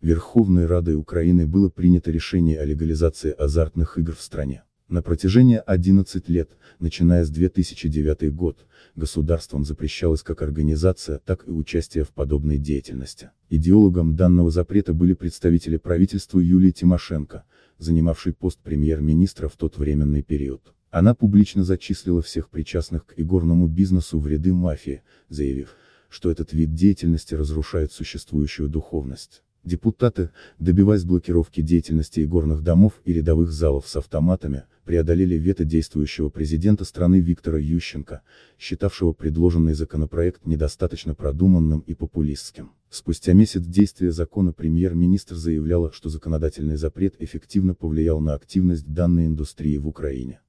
Верховной Радой Украины было принято решение о легализации азартных игр в стране. На протяжении 11 лет, начиная с 2009 год, государством запрещалось как организация, так и участие в подобной деятельности. Идеологом данного запрета были представители правительства Юлии Тимошенко, занимавший пост премьер-министра в тот временный период. Она публично зачислила всех причастных к игорному бизнесу в ряды мафии, заявив, что этот вид деятельности разрушает существующую духовность. Депутаты, добиваясь блокировки деятельности игорных домов и рядовых залов с автоматами, преодолели вето действующего президента страны Виктора Ющенко, считавшего предложенный законопроект недостаточно продуманным и популистским. Спустя месяц действия закона премьер-министр заявляла, что законодательный запрет эффективно повлиял на активность данной индустрии в Украине.